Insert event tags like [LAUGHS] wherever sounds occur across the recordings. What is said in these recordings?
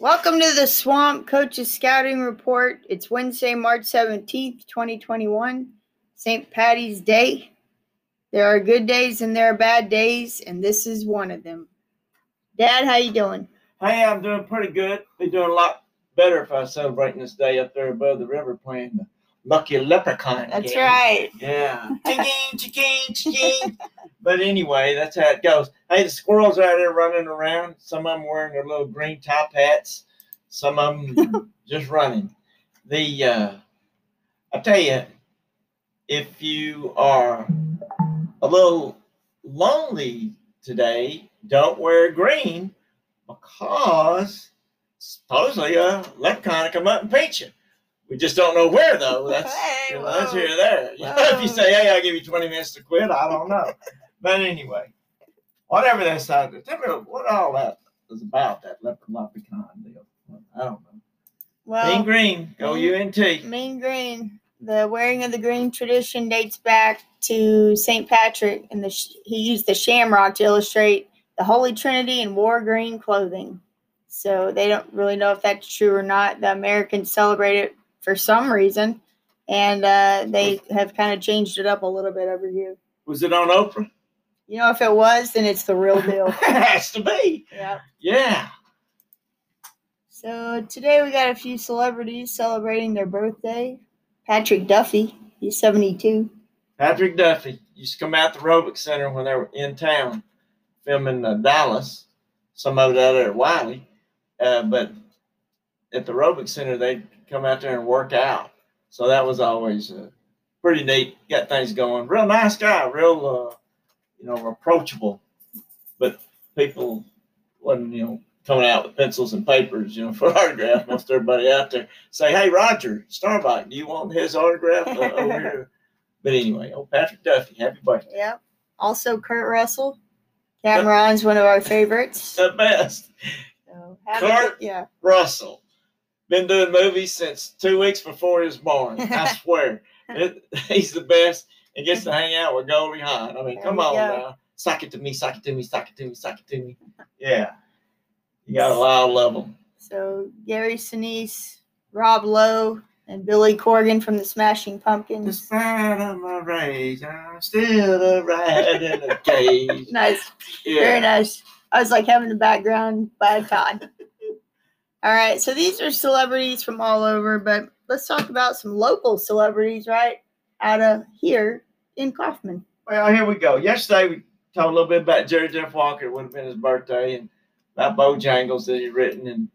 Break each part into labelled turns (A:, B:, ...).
A: Welcome to the Swamp Coaches Scouting Report. It's Wednesday, March 17th, 2021, St. Patty's Day. There are good days and there are bad days, and this is one of them. Dad, how you doing?
B: Hey, I'm doing pretty good. Be doing a lot better if I was celebrating this day up there above the river playing the Lucky Leprechaun.
A: That's
B: game.
A: right.
B: Yeah. [LAUGHS] Ching, ching, ching. But anyway, that's how it goes. Hey, the squirrels out there running around. Some of them wearing their little green top hats. Some of them [LAUGHS] just running. The uh, I tell you, if you are a little lonely today, don't wear green because supposedly a leprechaun will come up and pinch you. We just don't know where though. That's
A: Hey,
B: you know, that's here or there. You [LAUGHS] know, if you say, "Hey, I'll give you 20 minutes to quit," I don't know. But anyway, whatever that sounded, tell me what all that was about. That leopard leprechaun deal. I don't know.
A: Well,
B: Mean Green, go
A: Mean-
B: UNT.
A: Mean green. The wearing of the green tradition dates back to St. Patrick, and the sh- he used the shamrock to illustrate the Holy Trinity and wore green clothing. So they don't really know if that's true or not. The Americans celebrate it for some reason, and uh, they have kind of changed it up a little bit over here.
B: Was it on Oprah?
A: You know, if it was, then it's the real deal. [LAUGHS]
B: it has to be.
A: yeah.
B: Yeah.
A: So today we got a few celebrities celebrating their birthday. Patrick Duffy, he's 72.
B: Patrick Duffy used to come out the aerobic center when they were in town filming uh, Dallas. Some of it out there at Wylie. Uh, but at the aerobic center, they'd come out there and work out. So that was always uh, pretty neat. Got things going. Real nice guy. Real, uh, you know, approachable. But people wasn't, you know, coming out with pencils and papers, you know, [LAUGHS] for autograph. Most everybody out there say, "Hey, Roger Staubach, do you want his autograph uh, over here?" [LAUGHS] But anyway, old Patrick Duffy, happy birthday.
A: Yep. Also, Kurt Russell. Cameron's one of our favorites. [LAUGHS]
B: The best.
A: So,
B: Kurt?
A: yeah.
B: Russell. Been doing movies since two weeks before he was born. I swear. It, he's the best and gets to hang out with Goldie Hawn. I mean,
A: There
B: come on
A: go.
B: now. Sock it to me, sock it to me, sock it to me, sock it to me. [LAUGHS] Yeah. You got a lot of love them.
A: So, Gary Sinise, Rob Lowe, and Billy Corgan from the Smashing Pumpkins.
B: The Despite of my rage, I'm still a rat in a cage. [LAUGHS]
A: Nice. Very nice. I was like having the background by Todd. [LAUGHS] all right. So, these are celebrities from all over, but let's talk about some local celebrities, right? Out of here in Kaufman.
B: Well, here we go. Yesterday we talked a little bit about Jerry Jeff Walker. It would have been his birthday, and about Bojangles that he'd written, and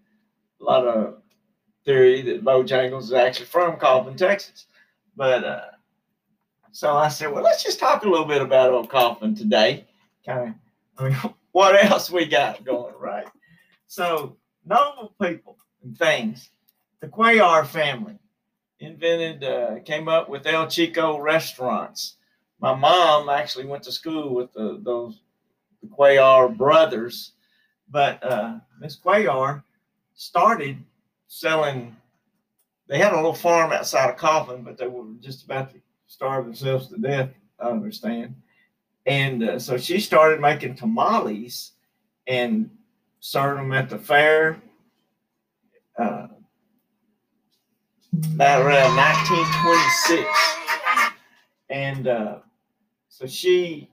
B: a lot of theory that Bojangles is actually from Kaufman, Texas. But uh, so I said, well, let's just talk a little bit about old Kaufman today. Kind of, I mean, [LAUGHS] what else we got going, right? So, notable people and things. The Cuellar family invented, uh, came up with El Chico restaurants my mom actually went to school with the, those the Cuellar brothers, but uh, Miss Cuellar started selling. They had a little farm outside of Kaufman, but they were just about to starve themselves to death. I understand, and uh, so she started making tamales and served them at the fair. Uh, about around 1926 and uh, so she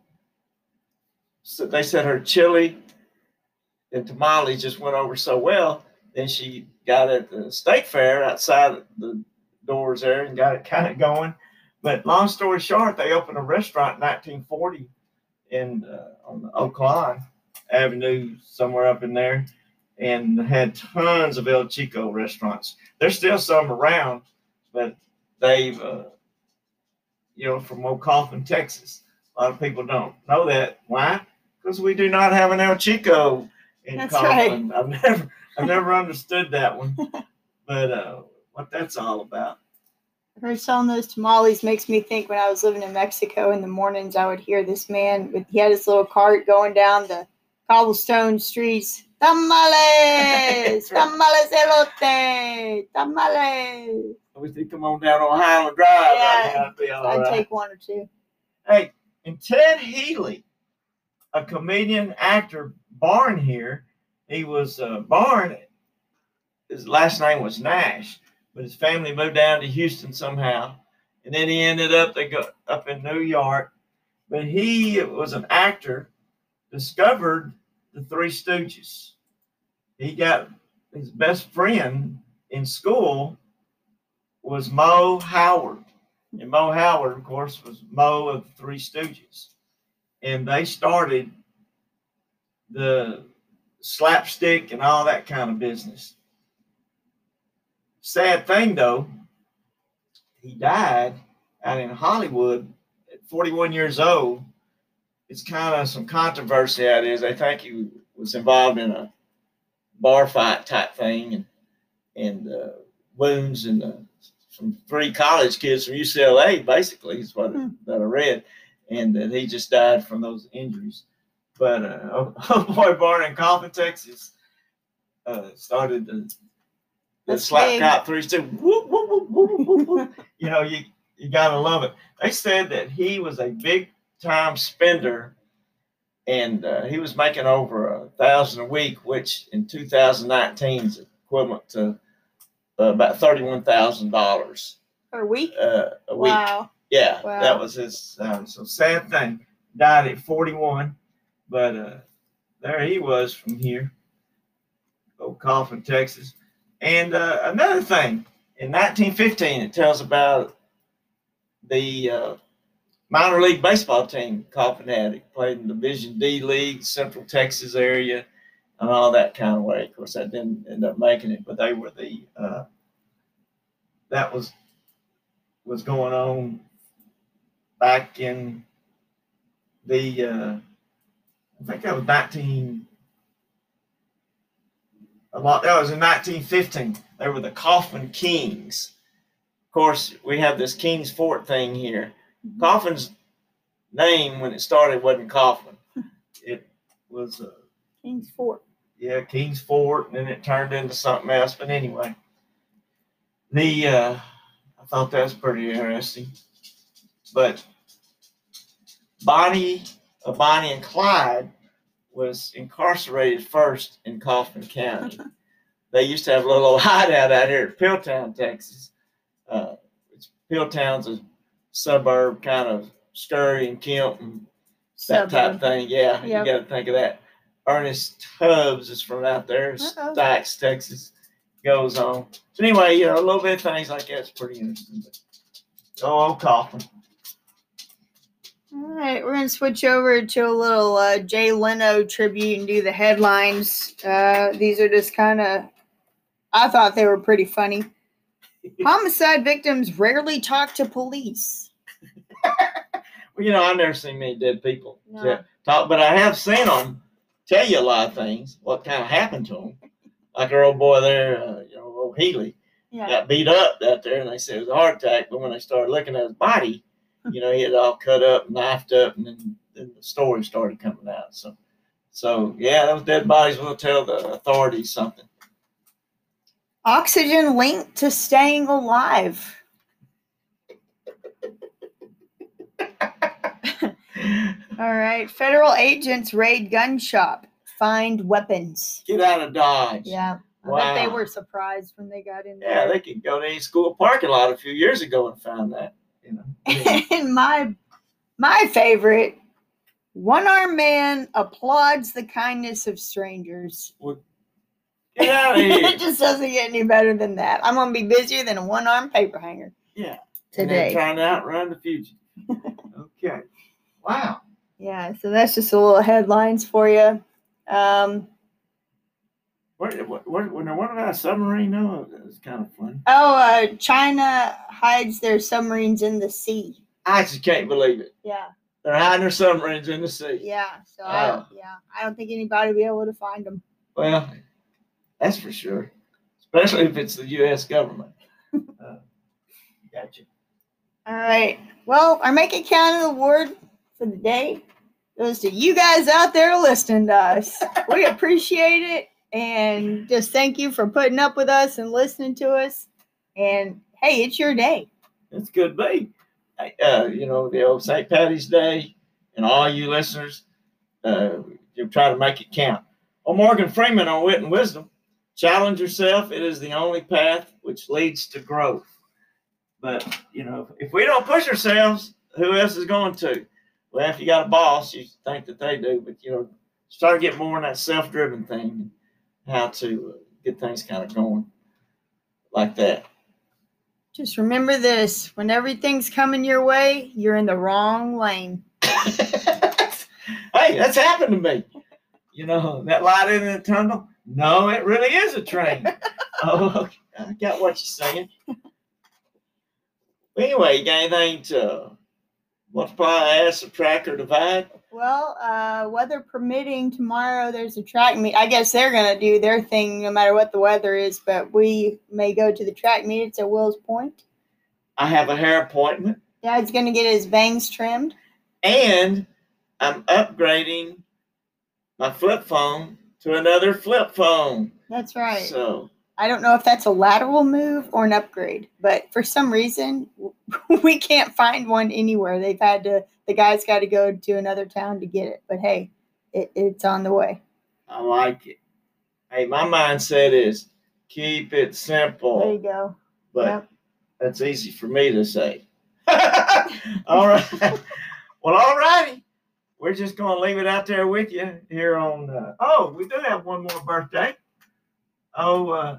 B: so they said her chili and tamales just went over so well then she got at the state fair outside the doors there and got it kind of going. But long story short they opened a restaurant in 1940 in uh, on the oak lawn avenue somewhere up in there and had tons of el chico restaurants there's still some around but they've uh, you know, from Old Kaufman, Texas. A lot of people don't know that. Why? Because we do not have an El Chico in
A: That's
B: Kaufman. I've never, I've never understood that one, [LAUGHS] but uh, what that's all about.
A: Her selling those tamales makes me think when I was living in Mexico in the mornings, I would hear this man with he had his little cart going down the cobblestone streets. Tamales, [LAUGHS] tamales elote, tamales.
B: We think come on down on Highland Drive. I
A: Yeah,
B: I'd
A: I'd
B: right.
A: take one or two.
B: Hey, and Ted Healy, a comedian actor, born here. He was uh, born his last name was Nash, but his family moved down to Houston somehow, and then he ended up they go up in New York. But he was an actor, discovered the Three Stooges. He got his best friend in school was Moe Howard. And Moe Howard, of course, was Mo of the Three Stooges. And they started the slapstick and all that kind of business. Sad thing though, he died out in Hollywood at 41 years old. It's kind of some controversy out is. I think he was involved in a bar fight type thing and and uh, wounds and uh, some three college kids from UCLA, basically, is what hmm. that I read, and that he just died from those injuries. But uh, [LAUGHS] a boy born in Kaufman, Texas, uh, started the, the slap big. cop three step. Whoop, whoop, whoop, you know, you you gotta love it. They said that he was a big time spender, and uh, he was making over a thousand a week, which in 2019 is equivalent to uh, about thirty-one thousand dollars
A: a week.
B: Uh, a week. Wow. Yeah, wow. that was his. Um, so sad thing. Died at forty-one, but uh, there he was from here, old Kaufman, Texas. And uh, another thing, in 1915, it tells about the uh, minor league baseball team had. He played in Division D league, Central Texas area and all that kind of way. Of course, that didn't end up making it, but they were the uh, that was was going on back in the uh, I think that was nineteen a lot that was in 1915. They were the Kaufman Kings. Of course, we have this Kings Fort thing here. Mm-hmm. Kaufman's name when it started wasn't Kaufman. [LAUGHS] It was uh,
A: King's Fort.
B: Yeah, King's Fort, and then it turned into something else. But anyway, the uh, I thought that was pretty interesting. But Bonnie, uh, Bonnie and Clyde was incarcerated first in Kaufman County. [LAUGHS] they used to have a little [LAUGHS] hideout out here at Peeltown, Texas. Uh, Peeltown's a suburb, kind of Scurry and Kemp and that type of thing. Yeah, yep. you got to think of that. Ernest Tubbs is from out there, Uh-oh. Stacks, Texas. Goes on. So anyway, you know, a little bit of things like that's pretty interesting. But, oh, old Kaufman.
A: All right, we're gonna switch over to a little uh, Jay Leno tribute and do the headlines. Uh, these are just kind of, I thought they were pretty funny. Homicide victims rarely talk to police.
B: well, you know, I've never seen many dead people no. talk, but I have seen them tell you a lot of things, what kind of happened to them. Like our old boy there, uh, you know, old Healy, yeah. got beat up out there, and they said it was a heart attack. But when they started looking at his body, [LAUGHS] you know, he had all cut up, knifed up, and then, then the story started coming out. So, so yeah, those dead bodies will tell the authorities something.
A: Oxygen linked to staying alive. [LAUGHS] All right. Federal agents raid gun shop, find weapons.
B: Get out of Dodge.
A: Yeah. I wow. bet they were surprised when they got in there.
B: Yeah, they could go to any school parking lot a few years ago and found that. You know. [LAUGHS]
A: and my my favorite, one armed man applauds the kindness of strangers.
B: Well, get out of here.
A: it just doesn't get any better than that. I'm gonna be busier than a one armed paper hanger.
B: Yeah.
A: Today.
B: trying to outrun the future. [LAUGHS] okay. Wow.
A: Yeah, so that's just a little headlines for you. Um,
B: what, what, what, when they're running out of submarine, no, it's kind of fun.
A: Oh, uh, China hides their submarines in the sea.
B: I just can't believe it.
A: Yeah.
B: They're hiding their submarines in the sea.
A: Yeah. So I, yeah, I don't think anybody will be able to find them.
B: Well, that's for sure. Especially if it's the U.S. government. uh, [LAUGHS] gotcha.
A: All right. Well, our Make It Count award for the day goes to you guys out there listening to us. we appreciate it. And just thank you for putting up with us and listening to us. And hey, it's your day.
B: It's good day. Uh, you know, the old St. Patty's Day, and all you listeners, uh, you try to make it count. Well, Morgan Freeman on Wit and Wisdom challenge yourself. It is the only path which leads to growth. But you know, if we don't push ourselves, who else is going to? Well, if you got a boss, you think that they do, but you know, start getting more in that self-driven thing, how to uh, get things kind of going like that.
A: Just remember this when everything's coming your way, you're in the wrong lane. [LAUGHS]
B: hey, that's happened to me. You know, that light in the tunnel? No, it really is a train. [LAUGHS] oh, I got what you're saying. Anyway, you got anything to multiply, add, subtract, or divide?
A: Well, uh, weather permitting, tomorrow there's a track meet. I guess they're going to do their thing no matter what the weather is, but we may go to the track meet. It's at Wills Point.
B: I have a hair appointment.
A: Dad's going to get his bangs trimmed.
B: And I'm upgrading my flip phone to another flip phone.
A: That's right.
B: So
A: I don't know if that's a lateral move or an upgrade, but for some reason [LAUGHS] we can't find one anywhere. They've had to the guy's got to go to another town to get it. But hey, it, it's on the way.
B: I like it. Hey, my mindset is keep it simple.
A: There you go.
B: But yep. that's easy for me to say. [LAUGHS] all right. [LAUGHS] well, all righty. We're just going to leave it out there with you here on. Uh, oh, we do have one more birthday. Oh, uh,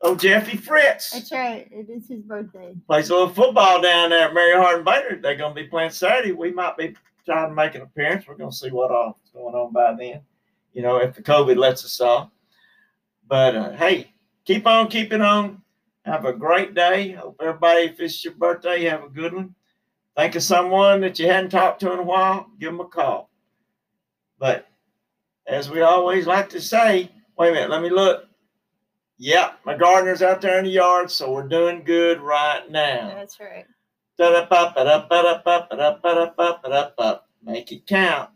B: oh, Jeffy Fritz.
A: That's right. It is his birthday.
B: Plays a little football down there at Mary Hardin Baylor. They're going to be playing Saturday. We might be trying to make an appearance. We're going to see what all is going on by then. You know, if the COVID lets us off. But uh, hey, keep on keeping on. Have a great day. Hope everybody, if it's your birthday, have a good one. Think of someone that you hadn't talked to in a while, give them a call. But as we always like to say, wait a minute, let me look. Yep, my gardener's out there in the yard, so we're doing good right now.
A: That's right.
B: Make it count.